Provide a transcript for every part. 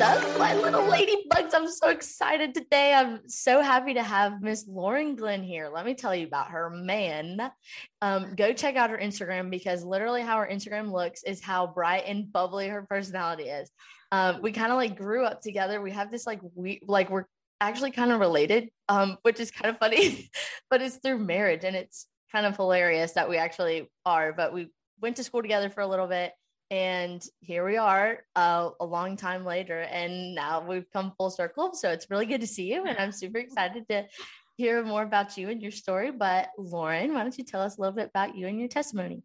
My little ladybugs? I'm so excited today. I'm so happy to have Miss Lauren Glenn here. Let me tell you about her. Man, um, go check out her Instagram because literally how her Instagram looks is how bright and bubbly her personality is. Um, we kind of like grew up together. We have this like we like we're actually kind of related, um, which is kind of funny, but it's through marriage and it's kind of hilarious that we actually are. But we went to school together for a little bit and here we are uh, a long time later and now we've come full circle so it's really good to see you and i'm super excited to hear more about you and your story but lauren why don't you tell us a little bit about you and your testimony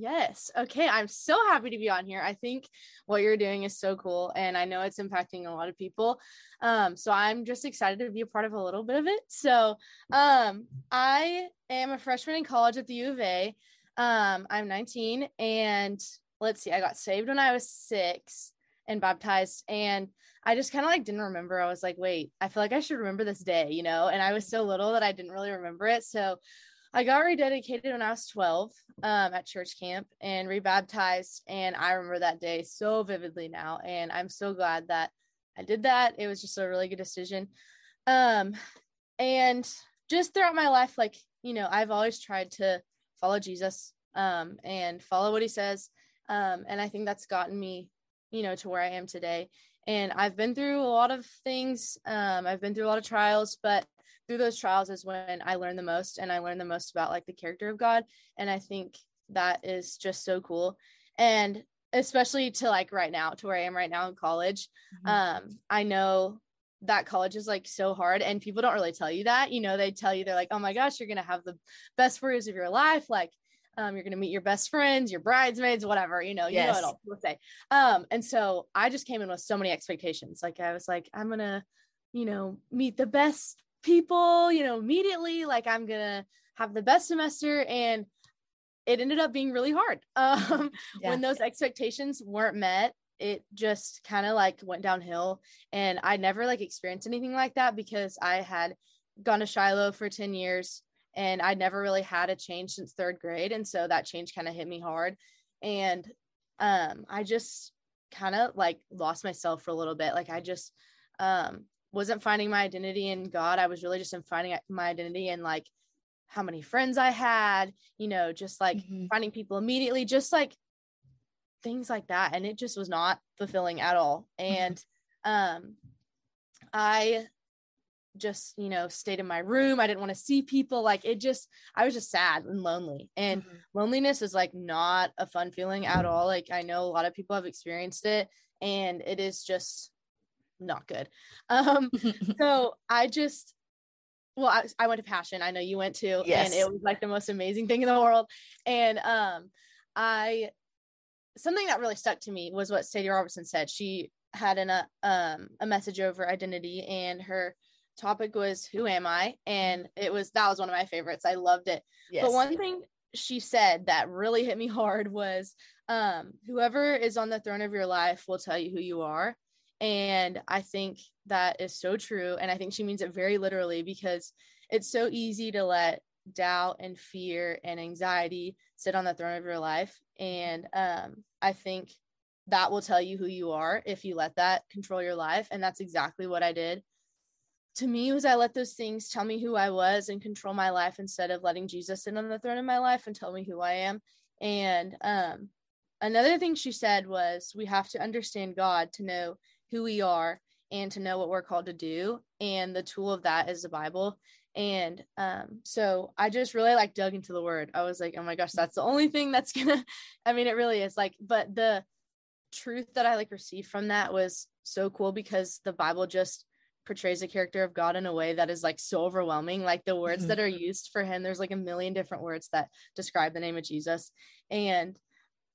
Yes. Okay. I'm so happy to be on here. I think what you're doing is so cool and I know it's impacting a lot of people. Um, so I'm just excited to be a part of a little bit of it. So um, I am a freshman in college at the U of A. Um, I'm 19 and let's see, I got saved when I was six and baptized. And I just kind of like didn't remember. I was like, wait, I feel like I should remember this day, you know? And I was so little that I didn't really remember it. So I got rededicated when I was 12 um, at church camp and rebaptized. And I remember that day so vividly now. And I'm so glad that I did that. It was just a really good decision. Um, and just throughout my life, like, you know, I've always tried to follow Jesus um, and follow what he says um, and I think that's gotten me, you know, to where I am today. And I've been through a lot of things. Um, I've been through a lot of trials, but through those trials is when I learned the most and I learned the most about like the character of God. And I think that is just so cool. And especially to like right now, to where I am right now in college. Mm-hmm. Um, I know that college is like so hard and people don't really tell you that you know they tell you they're like oh my gosh you're gonna have the best four years of your life like um, you're going to meet your best friends, your bridesmaids, whatever, you know, you yes. know what all people say. Um, and so I just came in with so many expectations. Like I was like, I'm going to, you know, meet the best people, you know, immediately. Like I'm going to have the best semester. And it ended up being really hard. Um, yeah. When those expectations weren't met, it just kind of like went downhill. And I never like experienced anything like that because I had gone to Shiloh for 10 years and I never really had a change since third grade. And so that change kind of hit me hard. And um, I just kind of like lost myself for a little bit. Like I just um, wasn't finding my identity in God. I was really just in finding my identity in like how many friends I had, you know, just like mm-hmm. finding people immediately, just like things like that. And it just was not fulfilling at all. And um, I just you know stayed in my room. I didn't want to see people. Like it just i was just sad and lonely. And mm-hmm. loneliness is like not a fun feeling at all. Like i know a lot of people have experienced it and it is just not good. Um so i just well I, I went to passion. I know you went to yes. and it was like the most amazing thing in the world. And um i something that really stuck to me was what sadie robertson said. She had an, uh, um, a message over identity and her topic was who am I? And it was that was one of my favorites. I loved it. Yes. But one thing she said that really hit me hard was um whoever is on the throne of your life will tell you who you are. And I think that is so true. And I think she means it very literally because it's so easy to let doubt and fear and anxiety sit on the throne of your life. And um, I think that will tell you who you are if you let that control your life. And that's exactly what I did to me was I let those things tell me who I was and control my life instead of letting Jesus sit on the throne of my life and tell me who I am. And um, another thing she said was we have to understand God to know who we are and to know what we're called to do. And the tool of that is the Bible. And um, so I just really like dug into the word. I was like, oh my gosh, that's the only thing that's gonna, I mean, it really is like, but the truth that I like received from that was so cool because the Bible just portrays the character of God in a way that is like so overwhelming. Like the words mm-hmm. that are used for him, there's like a million different words that describe the name of Jesus. And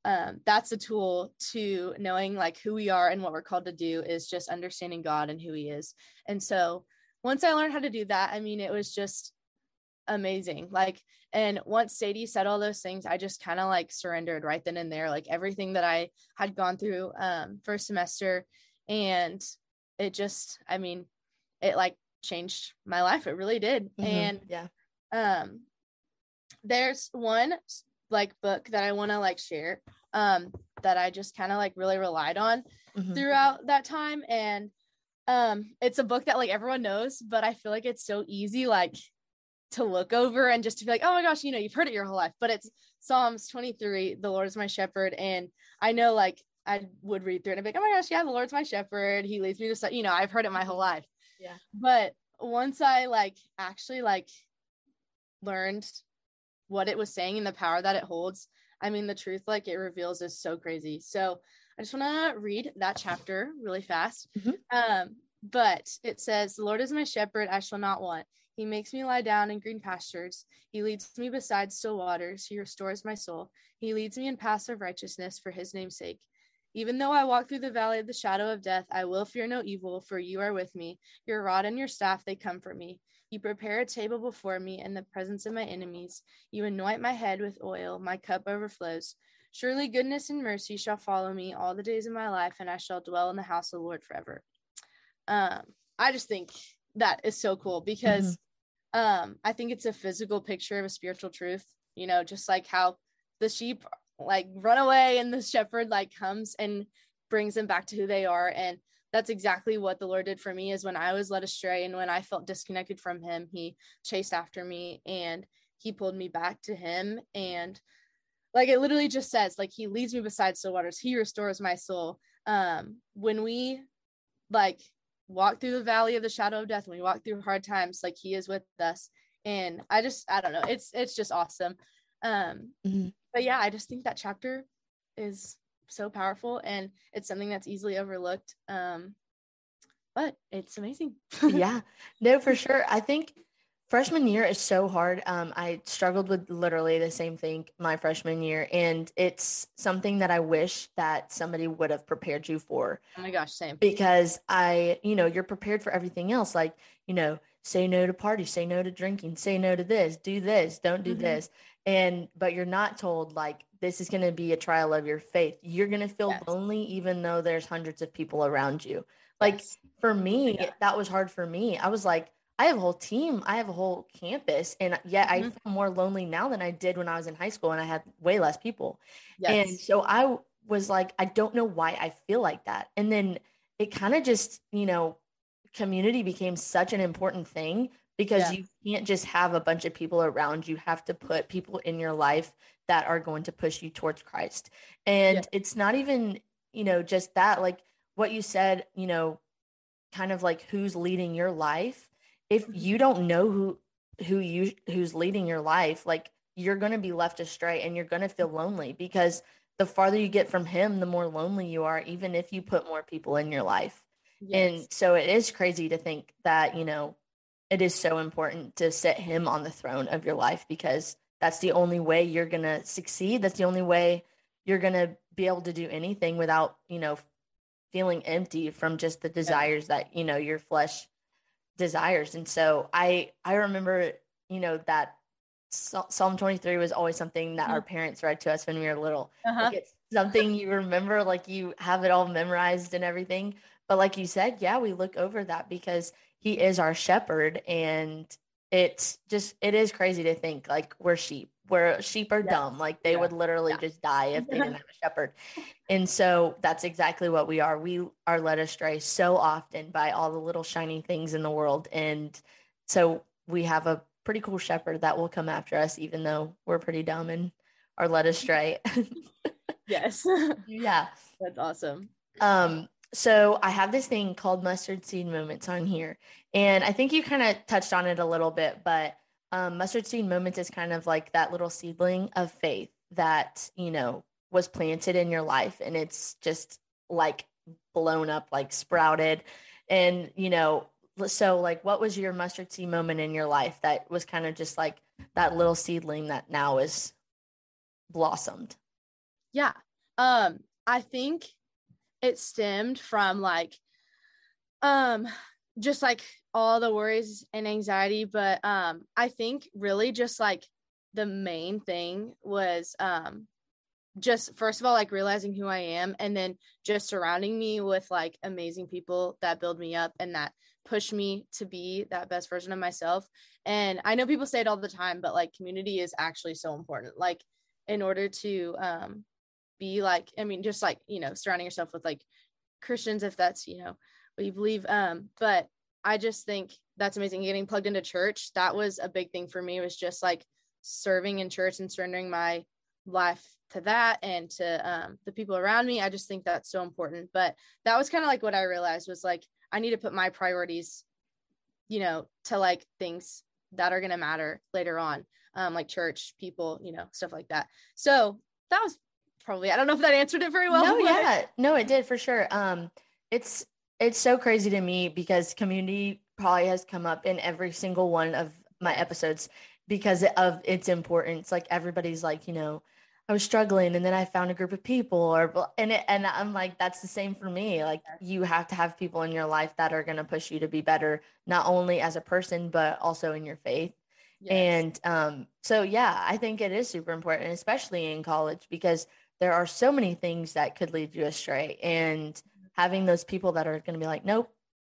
um, that's a tool to knowing like who we are and what we're called to do is just understanding God and who he is. And so once I learned how to do that, I mean, it was just amazing. Like, and once Sadie said all those things, I just kind of like surrendered right then and there, like everything that I had gone through um, first semester. And it just, I mean, it like changed my life. It really did. Mm-hmm. And yeah. Um there's one like book that I want to like share um that I just kind of like really relied on Mhm. throughout that time and um it's a book that like everyone knows but I feel like it's so easy like to look over and just to be like oh my gosh you know you've heard it your whole life but it's Psalms 23 the Lord is my shepherd and I know like I would read through it and be like oh my gosh yeah the Lord's my shepherd he leads me to stu-" you know I've heard it my whole life Yeah. but once I like actually like learned what it was saying and the power that it holds I mean the truth like it reveals is so crazy so I just want to read that chapter really fast. Mhm. Um, but it says, The Lord is my shepherd, I shall not want. He makes me lie down in green pastures. He leads me beside still waters. He restores my soul. He leads me in paths of righteousness for his name's sake. Even though I walk through the valley of the shadow of death, I will fear no evil, for you are with me. Your rod and your staff, they comfort me. You prepare a table before me in the presence of my enemies. You anoint my head with oil. My cup overflows. Surely goodness and mercy shall follow me all the days of my life, and I shall dwell in the house of the Lord forever. Um, I just think that is so cool because um I think it's a physical picture of a spiritual truth, you know, just like how the sheep like run away and the shepherd like comes and brings them back to who they are. And that's exactly what the Lord did for me is when I was led astray and when I felt disconnected from him, he chased after me and he pulled me back to him and like it literally just says like he leads me beside still waters he restores my soul um when we like walk through the valley of the shadow of death when we walk through hard times like he is with us and i just i don't know it's it's just awesome um Mhm. but yeah i just think that chapter is so powerful and it's something that's easily overlooked. Um but it's amazing. Yeah. No for sure. I think freshman year is so hard. Um i struggled with literally the same thing my freshman year and it's something that i wish that somebody would have prepared you for oh my gosh same. because i you know you're prepared for everything else. Like you know say no to parties say no to drinking say no to this do this don't do Mhm. this and but you're not told like this is going to be a trial of your faith you're going to feel Yes. lonely even though there's hundreds of people around you like Yes. for me Yeah. that was hard for me i was like i have a whole team i have a whole campus and yet i Mhm. feel more lonely now than i did when i was in high school and i had way less people yes and so I was like, I don't know why I feel like that. And then it kind of just, you know, community became such an important thing because Yeah. you can't just have a bunch of people around. You have to put people in your life that are going to push you towards Christ. And Yeah. it's not even, you know, just that, like what you said, you know, kind of like who's leading your life. If Mhm. you don't know who who you who's leading your life, like you're going to be left astray and you're going to feel lonely because the farther you get from him, the more lonely you are, even if you put more people in your life. Yes. And so it is crazy to think that, you know, it is so important to set him on the throne of your life because that's the only way you're going to succeed. That's the only way you're going to be able to do anything without, you know, feeling empty from just the desires that, you know, your flesh desires. And so I I remember, you know, that Psalm 23 was always something that our parents read to us when we were little. uh-huh. Like it's something you remember, like you have it all memorized and everything. But like you said, yeah, we look over that because he is our shepherd. And it's just, it is crazy to think like we're sheep. Where sheep are Yeah. dumb. Like they Yeah. would literally Yeah. just die if they didn't have a shepherd. And so that's exactly what we are. We are led astray so often by all the little shiny things in the world. And so we have a pretty cool shepherd that will come after us, even though we're pretty dumb and are led astray. yes yeah. that's awesome Um, so I have this thing called mustard seed moments on here. And I think you kind of touched on it a little bit, but um, mustard seed moments is kind of like that little seedling of faith that, you know, was planted in your life and it's just like blown up, like sprouted. And, you know, so like what was your mustard seed moment in your life that was kind of just like that little seedling that now is blossomed? yeah um i think it stemmed from like um just like all the worries and anxiety but um i think really just like the main thing was um just first of all like realizing who i am and then just surrounding me with like amazing people that build me up and that push me to be that best version of myself. And i know people say it all the time but like community is actually so important. Like in order to um be like i mean just like you know surrounding yourself with like christians if that's you know what you believe um but i just think that's amazing. Getting plugged into church that was a big thing for me was just like serving in church and surrendering my life to that and to um, the people around me. I just think that's so important but that was kind of like what i realized was like i need to put my priorities you know to like things that are going to matter later on um, like church people you know stuff like that. So that was probably i don't know if that answered it very well no yeah no it did for sure um it's it's so crazy to me because community probably has come up in every single one of my episodes because of its importance like everybody's like you know I was struggling and then I found a group of people or and it, and I'm like that's the same for me like you have to have people in your life that are going to push you to be better not only as a person but also in your faith. Yes. And um so yeah, I think it is super important especially in college because there are so many things that could lead you astray and having those people that are going to be like nope,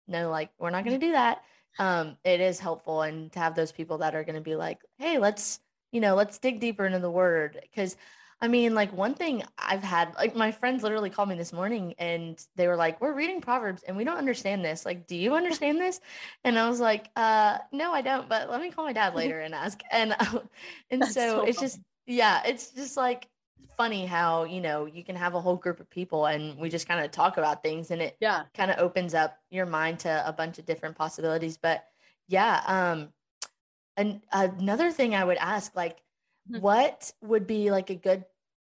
no like we're not going to do that. Um it is helpful and to have those people that are going to be like hey, let's you know, let's dig deeper into the word. Cause I mean, like one thing I've had, like my friends literally called me this morning and they were like, we're reading Proverbs and we don't understand this. Like, do you understand this? And I was like, uh, no, I don't, but let me call my dad later and ask. And, and so, so it's just, yeah, it's just like funny how, you know, you can have a whole group of people and we just kind of talk about things and it yeah kind of opens up your mind to a bunch of different possibilities. But yeah, um, and another thing I would ask, like, mm-hmm. what would be like a good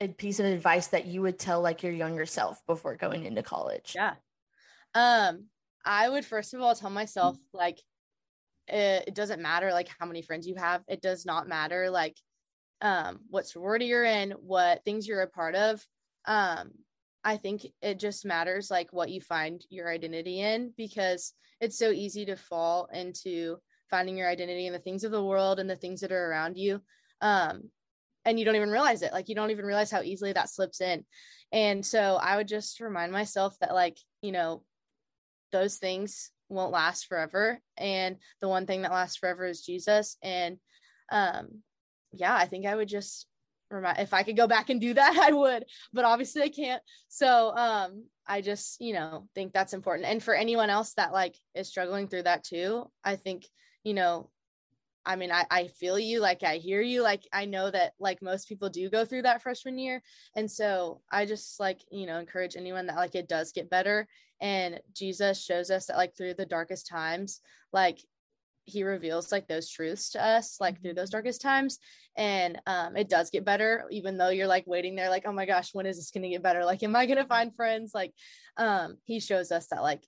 a piece of advice that you would tell like your younger self before going into college? Yeah. Um, I would first of all tell myself like it, it doesn't matter like how many friends you have. It does not matter like um what sorority you're in, what things you're a part of. Um, I think it just matters like what you find your identity in because it's so easy to fall into finding your identity in the things of the world and the things that are around you um, and you don't even realize it like you don't even realize how easily that slips in and so i would just remind myself that like you know those things won't last forever and the one thing that lasts forever is jesus and um yeah i think i would just remind if i could go back and do that i would but obviously i can't so um i just you know think that's important and for anyone else that like is struggling through that too i think you know I mean, I, I feel you, like I hear you, like I know that like most people do go through that freshman year. And so I just like, you know, encourage anyone that like it does get better. And Jesus shows us that like through the darkest times, like he reveals like those truths to us like through those mm-hmm. darkest times and um it does get better even though you're like waiting there like oh my gosh when is this going to get better? Like am i going to find friends? Like um he shows us that like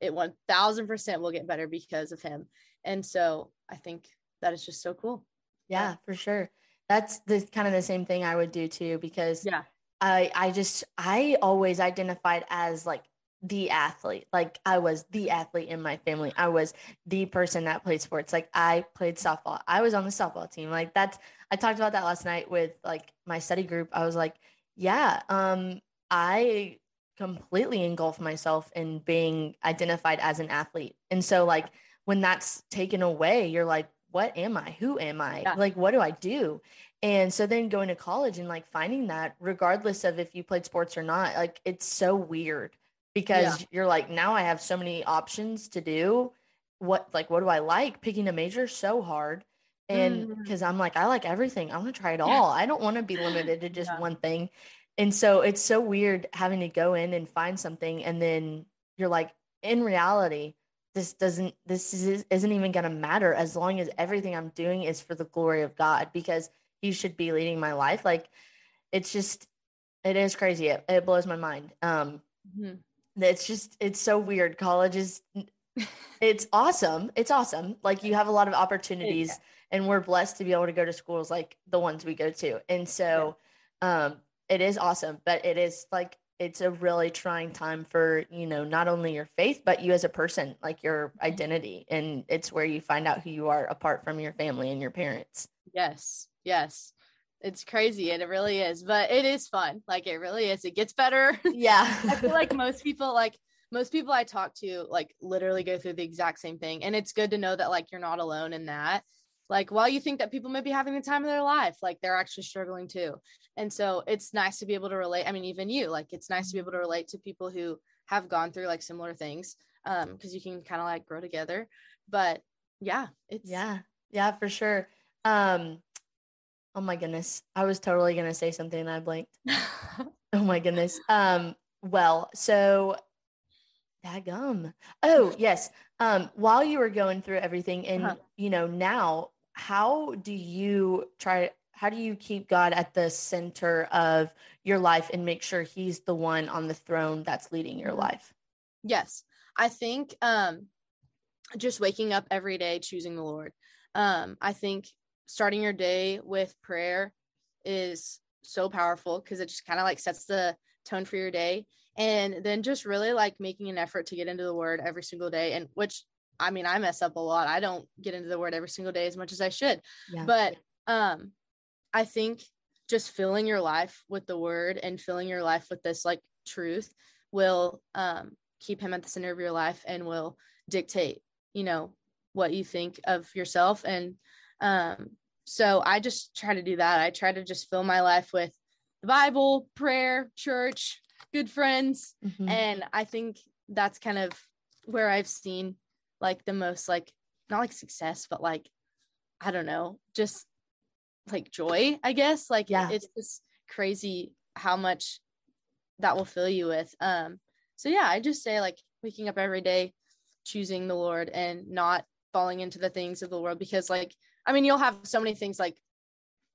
it 1000% will get better because of him and so i think that is just so cool. Yeah, yeah. for sure. That's the kind of the same thing i would do too because yeah. I i just i always identified as like the athlete like i was the athlete in my family i was the person that played sports like i played softball i was on the softball team like that's i talked about that last night with like my study group i was like yeah um i completely engulf myself in being identified as an athlete. And so like when that's taken away, you're like, what am I? Who am I? Yeah. Like what do I do? And so then going to college and like finding that regardless of if you played sports or not, like it's so weird because yeah. you're like now I have so many options to do. What like what do I like? Picking a major so hard. And because mm. I'm like, I like everything. I want to try it all. Yeah. I don't want to be limited to just one thing. And so it's so weird having to go in and find something and then you're like in reality this doesn't this is, isn't even going to matter as long as everything I'm doing is for the glory of God because he should be leading my life like it's just it is crazy it, it blows my mind um mm-hmm. It's just it's so weird. College is it's awesome. It's awesome. Like you have a lot of opportunities yeah. and we're blessed to be able to go to schools like the ones we go to. And so yeah. um it is awesome, but it is like it's a really trying time for you know not only your faith but you as a person like your mm-hmm. identity. And it's where you find out who you are apart from your family and your parents. Yes. Yes it's crazy and it really is but it is fun like it really is it gets better. Yeah. I feel like most people like most people i talk to like literally go through the exact same thing and it's good to know that like you're not alone in that. Like while you think that people may be having the time of their life like they're actually struggling too and so it's nice to be able to relate i mean even you like it's nice to be able to relate to people who have gone through like similar things um because you can kind of like grow together but yeah it's yeah yeah for sure um oh my goodness i was totally gonna say something and i blinked oh my goodness um well so that gum. Oh, yes. Um, while you were going through everything and uh-huh. you know, now how do you try how do you keep God at the center of your life and make sure he's the one on the throne that's leading your life? Yes. I think um just waking up every day choosing the Lord. Um I think starting your day with prayer is so powerful because it just kind of like sets the tone for your day. And then just really like making an effort to get into the word every single day and which i mean i mess up a lot. I don't get into the word every single day as much as i should. Yeah. but um i think just filling your life with the word and filling your life with this like truth will um keep him at the center of your life and will dictate you know what you think of yourself. And um so i just try to do that. I try to just fill my life with the bible prayer church good friends. Mm-hmm. and i think that's kind of where i've seen like the most like not like success but like i don't know just like joy i guess. Like yeah. it's just crazy how much that will fill you with. Um so yeah i just say like waking up every day choosing the lord and not falling into the things of the world because like i mean you'll have so many things like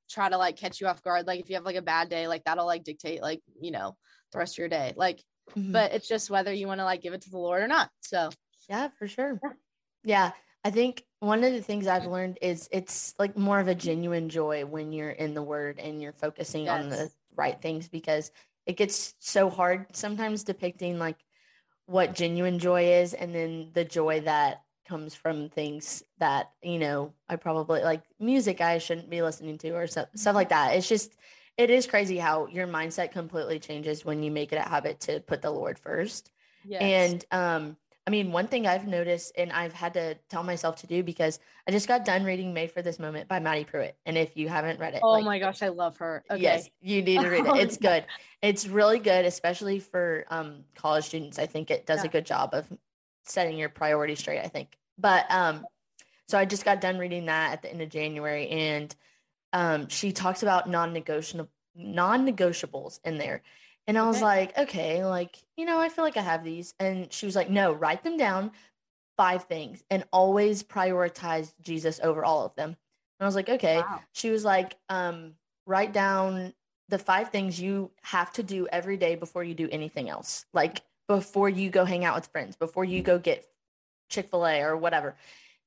try to like catch you off guard like if you have like a bad day like that'll like dictate like you know the rest of your day. Like, mm-hmm. but it's just whether you want to like give it to the Lord or not. So, yeah, for sure. Yeah. I think one of the things I've learned is it's like more of a genuine joy when you're in the word and you're focusing yes. on the right things because it gets so hard sometimes depicting like what genuine joy is and then the joy that comes from things that you know I probably like music I shouldn't be listening to or stuff, stuff like that. It's just it is crazy how your mindset completely changes when you make it a habit to put the Lord first. Yes. And um, I mean, one thing I've noticed and I've had to tell myself to do because I just got done reading Made for This Moment by Maddie Prewett And if you haven't read it, oh like, my gosh, I love her. Okay. Yes, you need to read it. It's good. It's really good, especially for um, college students. I think it does yeah. a good job of setting your priorities straight, I think. But um, so I just got done reading that at the end of January and um, she talks about non-negotiable non-negotiables in there. And I was okay. like, okay, like, you know, I feel like I have these. And she was like, no, write them down, five things, and always prioritize Jesus over all of them. And I was like, okay. Wow. She was like, um, write down the five things you have to do every day before you do anything else. Like before you go hang out with friends, before you go get Chick-fil-A or whatever.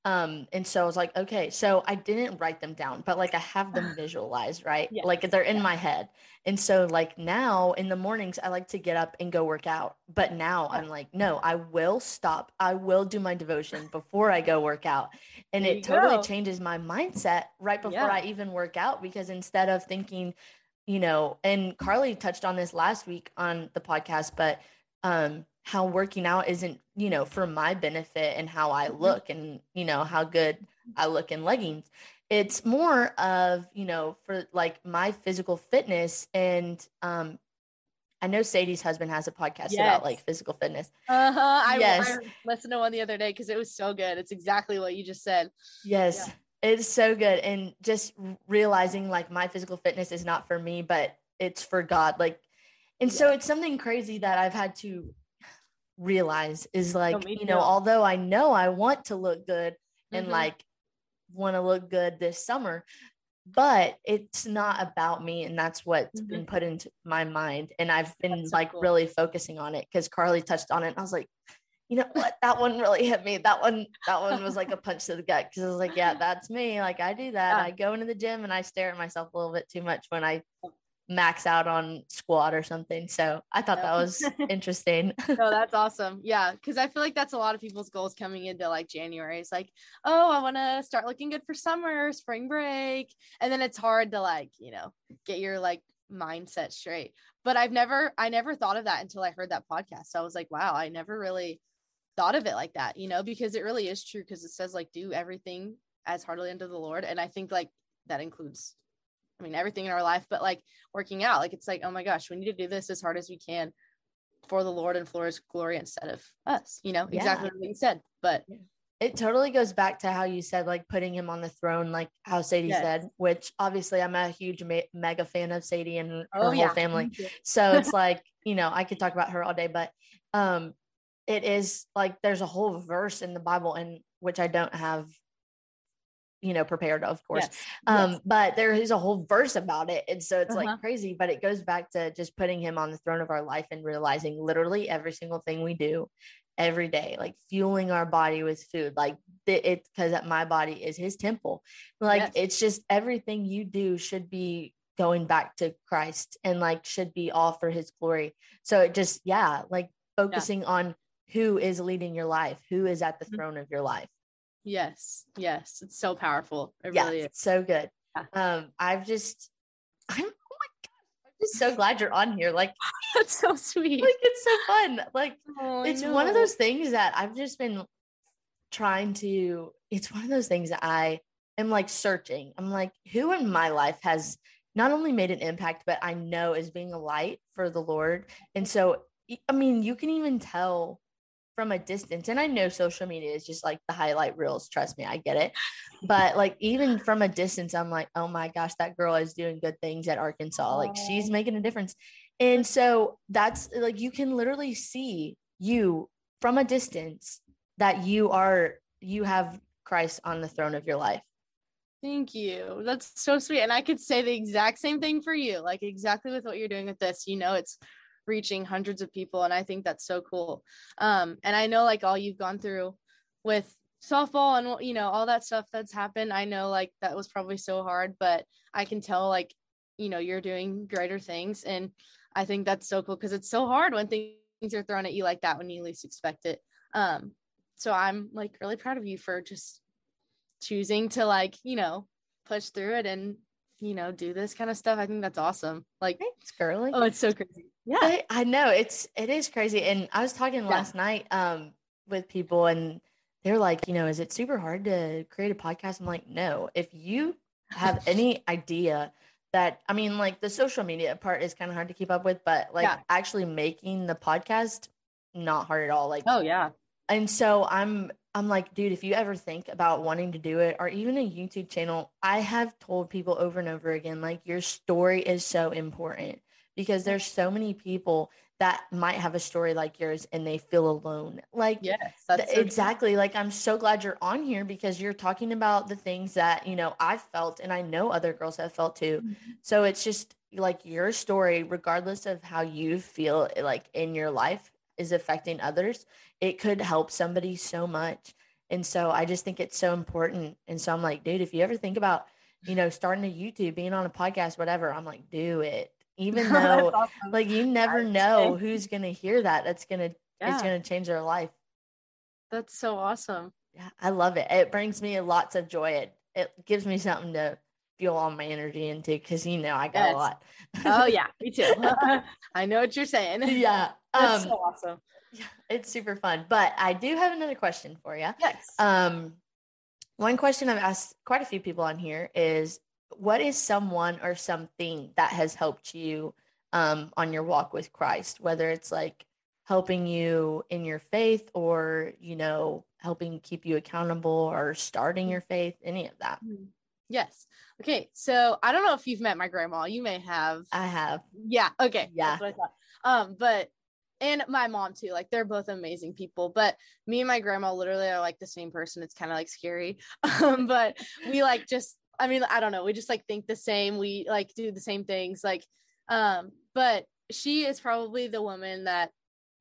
Um, and so I was like, okay, so I didn't write them down, but like I have them visualized, right? Like they're in yeah. my head. And so like now in the mornings, I like to get up and go work out. But now I'm like, no, I will stop. I will do my devotion before I go work out. And there it totally go. changes my mindset right before yeah. I even work out because instead of thinking, you know, and Carly touched on this last week on the podcast, but um how working out isn't you know for my benefit and how i mm-hmm. look and you know how good i look in leggings. It's more of you know for like my physical fitness and um i know sadie's husband has a podcast yes. about like physical fitness. Uh-huh. I, yes. I listened to one the other day because it was so good. It's exactly what you just said. Yes. Yeah. it's so good. And just realizing like my physical fitness is not for me but it's for god. Like and yeah. so it's something crazy that i've had to realize is like oh, you know although i know i want to look good mm-hmm. and like want to look good this summer but it's not about me and that's what's mm-hmm. been put into my mind and i've been so like cool. really focusing on it because carly touched on it i was like you know what that one really hit me that one that one was like a punch to the gut because i was like yeah that's me like i do that yeah. i go into the gym and i stare at myself a little bit too much when i max out on squat or something. So I thought that was interesting. no, that's awesome. Yeah. Cause I feel like that's a lot of people's goals coming into like January. It's like, oh, I want to start looking good for summer, spring break. And then it's hard to like, you know, get your like mindset straight. But I've never, I never thought of that until I heard that podcast. So I was like, wow, I never really thought of it like that, you know, because it really is true. Cause it says like do everything as heartily unto the Lord. And I think like that includes, I mean, everything in our life, but like working out. Like it's like, oh my gosh, we need to do this as hard as we can for the Lord and for his glory instead of us, you know, Yeah. exactly what you said. But it totally goes back to how you said like putting him on the throne like how sadie Yes. said which obviously i'm a huge me- mega fan of sadie and her oh whole yeah. family so it's like you know i could talk about her all day but um it is like there's a whole verse in the bible and which i don't have you know prepared of course Yes. um Yes. but there is a whole verse about it and so it's Uh-huh. like crazy but it goes back to just putting him on the throne of our life and realizing literally every single thing we do every day like fueling our body with food like it's because my body is his temple like Yes. it's just everything you do should be going back to christ and like should be all for his glory so it just yeah like focusing on who is leading your life who is at the Mhm. throne of your life Yes. Yes. It's so powerful. It yeah, really is. it's so good. Yeah. Um, I've just, I'm, oh my gosh, I'm just so glad you're on here. Like, That's so sweet. like it's so fun. Like, Oh, it's one of those things that I've just been trying to. It's one of those things that I am like searching. I'm like, who in my life has not only made an impact, but I know is being a light for the Lord. And so, I mean, you can even tell from a distance. And I know social media is just like the highlight reels. Trust me, I get it. But like, even from a distance, I'm like, oh my gosh, that girl is doing good things at Arkansas. Like, she's making a difference. And so, that's like, you can literally see you from a distance that you are, you have Christ on the throne of your life. Thank you. That's so sweet. And I could say the exact same thing for you, like exactly with what you're doing with this. You know, it's reaching hundreds of people. And I think that's so cool. Um, and I know like all you've gone through with softball and you know, all that stuff that's happened. I know like that was probably so hard, but I can tell like, you know, you're doing greater things. And I think that's so cool because it's so hard when things are thrown at you like that when you least expect it. Um, so I'm like really proud of you for just choosing to like you know push through it and you know do this kind of stuff i think that's awesome like Thanks, girly. oh it's so crazy yeah I, I know it's it is crazy. And I was talking Yeah. last night um with people and they're like, you know, is it super hard to create a podcast? I'm like, no. If you have any idea that I mean, like the social media part is kind of hard to keep up with, but like Yeah. actually making the podcast, not hard at all. Like oh yeah and so I'm I'm like, dude, if you ever think about wanting to do it or even a YouTube channel, I have told people over and over again, like your story is so important because there's so many people that might have a story like yours and they feel alone. Like yes so true. exactly like I'm so glad you're on here because you're talking about the things that, you know, I've felt and I know other girls have felt too. Mhm. So it's just like your story, regardless of how you feel like in your life is affecting others, it could help somebody so much. And so I just think it's so important. And so I'm like, dude, if you ever think about, you know, starting a YouTube, being on a podcast, whatever, I'm like, do it. Even though awesome. like you never know who's gonna hear that. That's gonna it's gonna change their life. that's so awesome Yeah, I love it. It brings me lots of joy. It it gives me something to fuel all my energy into because you know I got Yes. a lot. oh yeah me too i know what you're saying yeah. that's Um so awesome yeah, it's super fun. But I do have another question for you. yes Um one question I've asked quite a few people on here is what is someone or something that has helped you um on your walk with Christ, whether it's like helping you in your faith or, you know, helping keep you accountable or starting your faith, any of that. Mhm. Yes okay so i don't know if you've met my grandma you may have I have. Yeah. Okay. Yeah. That's what I thought. Um, but and my mom too. Like they're both amazing people. But me and my grandma literally are like the same person. It's kind of like scary. Um, but we like just. I mean, I don't know. We just like think the same. We like do the same things. Like, um, but she is probably the woman that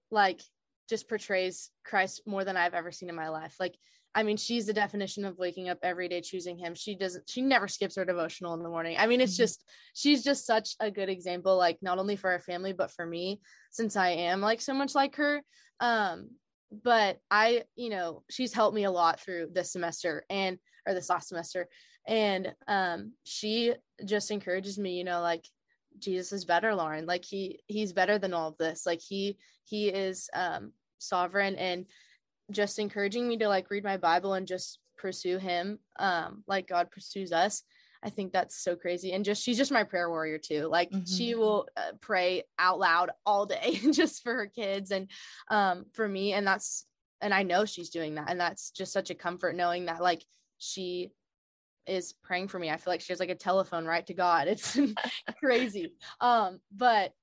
like just portrays Christ more than I've ever seen in my life. Like, I mean, she's the definition of waking up every day choosing him. She doesn't, she never skips her devotional in the morning. I mean, it's Mhm. just, she's just such a good example, like not only for our family, but for me, since I am like so much like her. Um, but I, you know, she's helped me a lot through this semester and, or this last semester. And um, she just encourages me, you know, like, Jesus is better, Lauren. Like he he's better than all of this. Like he he is um sovereign and just encouraging me to like read my Bible and just pursue him um like God pursues us. I think that's so crazy. And just she's just my prayer warrior too. Like mm-hmm. she will uh, pray out loud all day just for her kids and um for me and that's and I know she's doing that and that's just such a comfort knowing that like she is praying for me. I feel like she has like a telephone right to God. It's crazy. Um but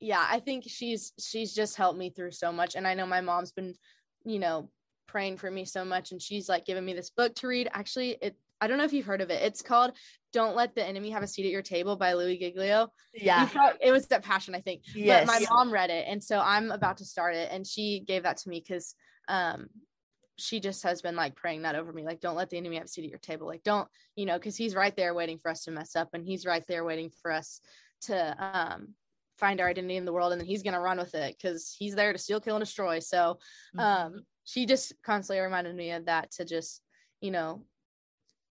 yeah, I think she's she's just helped me through so much and I know my mom's been you know praying for me so much and she's like giving me this book to read. Actually, it I don't know if you've heard of it. It's called Don't Let the Enemy Have a Seat at Your Table by Louie Giglio. Yeah. Probably, it was that passion, I think. Yes. But my mom read it. And so I'm about to start it. And she gave that to me because um she just has been like praying that over me. Like, don't let the enemy have a seat at your table. Like, don't, you know, because he's right there waiting for us to mess up and he's right there waiting for us to um find our identity in the world and then he's gonna run with it because he's there to steal, kill, and destroy. So um mm-hmm. she just constantly reminded me of that to just, you know,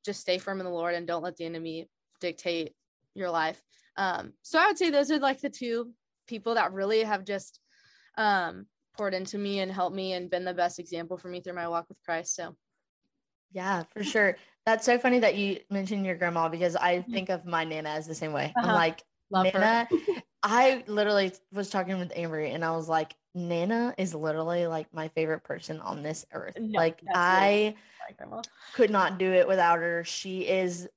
just stay firm in the Lord and don't let the enemy dictate your life. Um, so I would say those are like the two people that really have just um, poured into me and helped me and been the best example for me through my walk with Christ. So, yeah, for sure. That's so funny that you mentioned your grandma because I mm-hmm. think of my nana as the same way. Uh-huh. I'm like, Love Nana, I literally was talking with Ambry and I was like, Nana is literally like my favorite person on this earth. No, like I could not do it without her. She is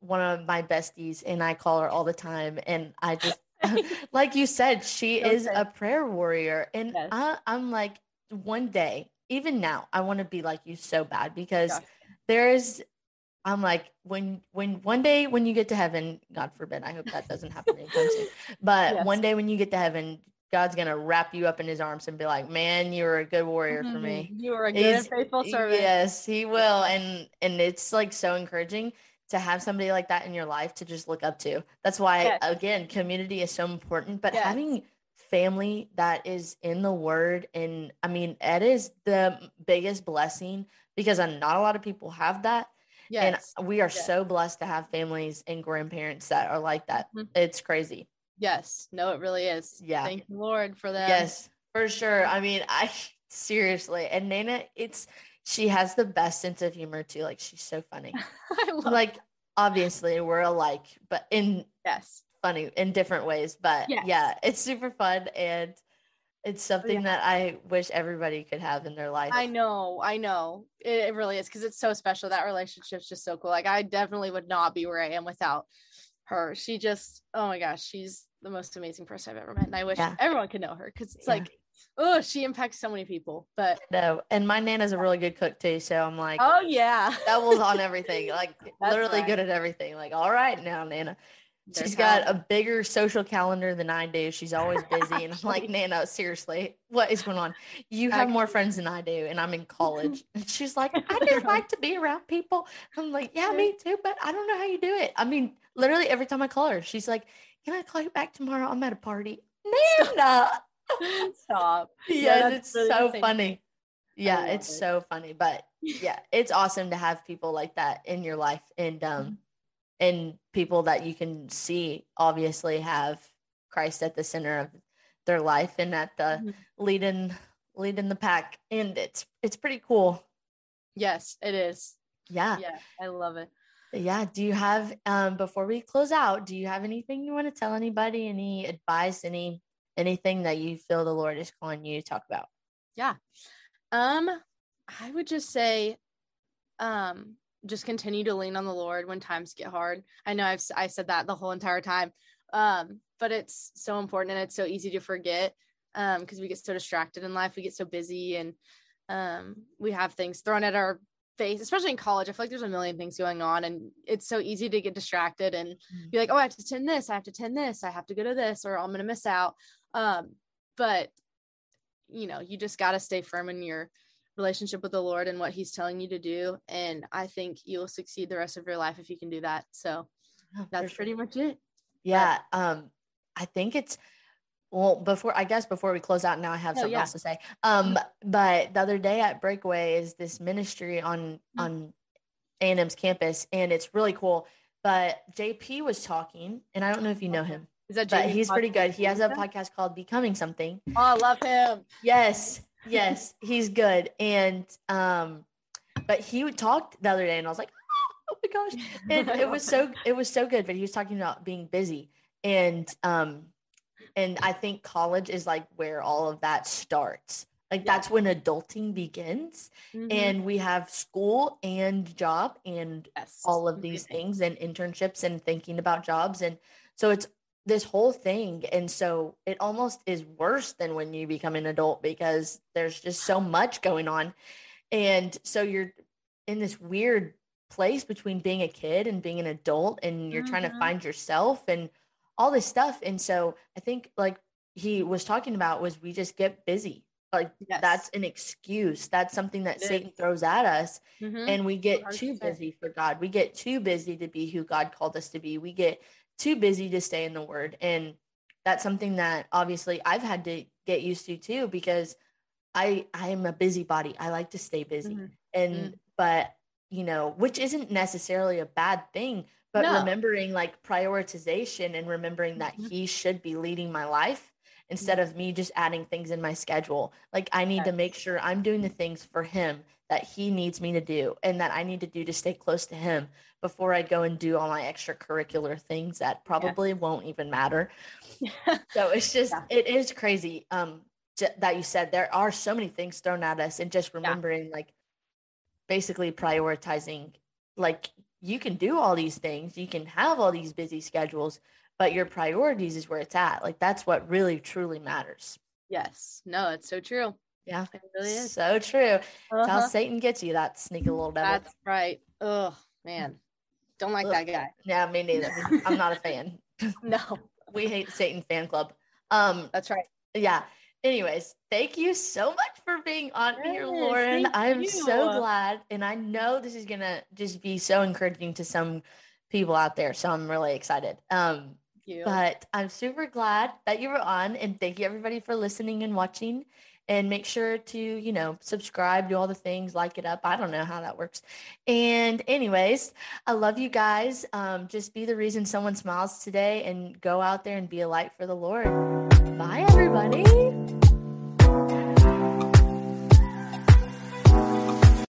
one of my besties and I call her all the time. And I just, like you said, she okay. is a prayer warrior. And yes. I, I'm like, one day, even now, I want to be like you so bad because there's I'm like, when when one day when you get to heaven, God forbid, I hope that doesn't happen anytime soon. But yes. one day when you get to heaven, God's gonna wrap you up in his arms and be like, Man, you were a good warrior mm-hmm. for me. You were a good He's, and faithful servant. Yes, he will. And and it's like so encouraging to have somebody like that in your life to just look up to. That's why yes. again, community is so important. But yes. having family that is in the word and I mean it is the biggest blessing because not a lot of people have that. Yes. And we are yes. so blessed to have families and grandparents that are like that. Mm-hmm. It's crazy. Yes. No, it really is. Yeah. Thank you, Lord, for that. Yes, for sure. I mean, I seriously, and Nana, it's she has the best sense of humor too. Like she's so funny. like obviously we're alike, but in yes, funny in different ways. But yes. yeah, it's super fun and it's oh, something yeah. that I wish everybody could have in their life. I know, I know. It, it really is because it's so special. That relationship's just so cool. Like I definitely would not be where I am without her. She just, oh my gosh, she's the most amazing person I've ever met. And I wish yeah. everyone could know her because it's yeah. like, oh, she impacts so many people. But no, and my nana's a really good cook too. So I'm like, oh yeah, doubles on everything. Like literally right. good at everything. Like, all right now, Nana. She's got a bigger social calendar than I do. She's always busy. And I'm like, Nana, seriously, what is going on? You have more friends than I do, and I'm in college. And she's like, I just like to be around people. I'm like, yeah, me too, but I don't know how you do it. I mean, literally every time I call her, she's like, Can I call you back tomorrow? I'm at a party. Nana. Stop. yeah, it's really so funny. Yeah, it's it. so funny. But yeah, it's awesome to have people like that in your life. And um mm-hmm and people that you can see obviously have Christ at the center of their life and at the mm-hmm. leading leading the pack. And it's it's pretty cool. Yes it is. Yeah. Yeah i love it. Yeah do you have um before we close out do you have anything you want to tell anybody? Any advice? Any anything that you feel the lord is calling you to talk about? Yeah. Um i would just say um just continue to lean on the Lord when times get hard. I know I've I said that the whole entire time, um, but it's so important and it's so easy to forget because um, we get so distracted in life. We get so busy and um, we have things thrown at our face, especially in college. I feel like there's a million things going on, and it's so easy to get distracted and mm-hmm. be like, "Oh, I have to attend this. I have to attend this. I have to go to this, or I'm gonna miss out." Um, but you know, you just got to stay firm in your relationship with the Lord and what He's telling you to do. And I think you'll succeed the rest of your life if you can do that. So oh, that's pretty much it. Yeah. But, um, I think it's well before I guess before we close out now I have oh, something yeah. else to say. Um, but the other day at Breakaway is this ministry on mm-hmm. on A&M's campus, and it's really cool. But JP was talking, and I don't know if you know him. Is that but he's pretty good. He has a podcast called Becoming Something. Oh, I love him. Yes yes, he's good. And um, but he talked the other day and I was like, oh my gosh. And it was so it was so good. But he was talking about being busy. And um and I think college is like where all of that starts. Like Yeah. that's when adulting begins. Mhm. And we have school and job and yes, all of these things and internships and thinking about jobs. And so it's this whole thing. And so it almost is worse than when you become an adult because there's just so much going on. And so you're in this weird place between being a kid and being an adult, and you're trying to Mhm. find yourself and all this stuff. And so I think, like he was talking about, was we just get busy. Like Yes. that's an excuse. That's something that Satan throws at us Mhm. and we get too 100%. busy for God. We get too busy to be who God called us to be. We get too busy to stay in the word. And that's something that obviously I've had to get used to too because I I am a busybody. I like to stay busy. Mhm. And but you know, which isn't necessarily a bad thing, but No. remembering like prioritization and remembering that Mhm. he should be leading my life instead of me just adding things in my schedule. Like I need to make sure I'm doing the things for him that he needs me to do and that I need to do to stay close to him before I go and do all my extracurricular things that probably won't even matter. So it's just Yeah. it is crazy um that you said there are so many things thrown at us and just remembering like basically prioritizing like you can do all these things, you can have all these busy schedules, but your priorities is where it's at. Like that's what really truly matters. yes. No, it's so true. Yeah. It really is. So true. That's how Uh-huh. Satan gets you, that sneaky little devil. That's right. Oh man, don't like Ugh. that guy. yeah, me neither. I'm not a fan. No, We hate the Satan fan club. Um, that's right. yeah. Anyways, thank you so much for being on here, Lauren. I'm so glad. And I know this is gonna just be so encouraging to some people out there. So I'm really excited. Um, you. but I'm super glad that you were on and thank you everybody for listening and watching. And make sure to, you know, subscribe, do all the things, like it up. I don't know how that works. And anyways, I love you guys. Um, just be the reason someone smiles today and go out there and be a light for the Lord. Bye, everybody.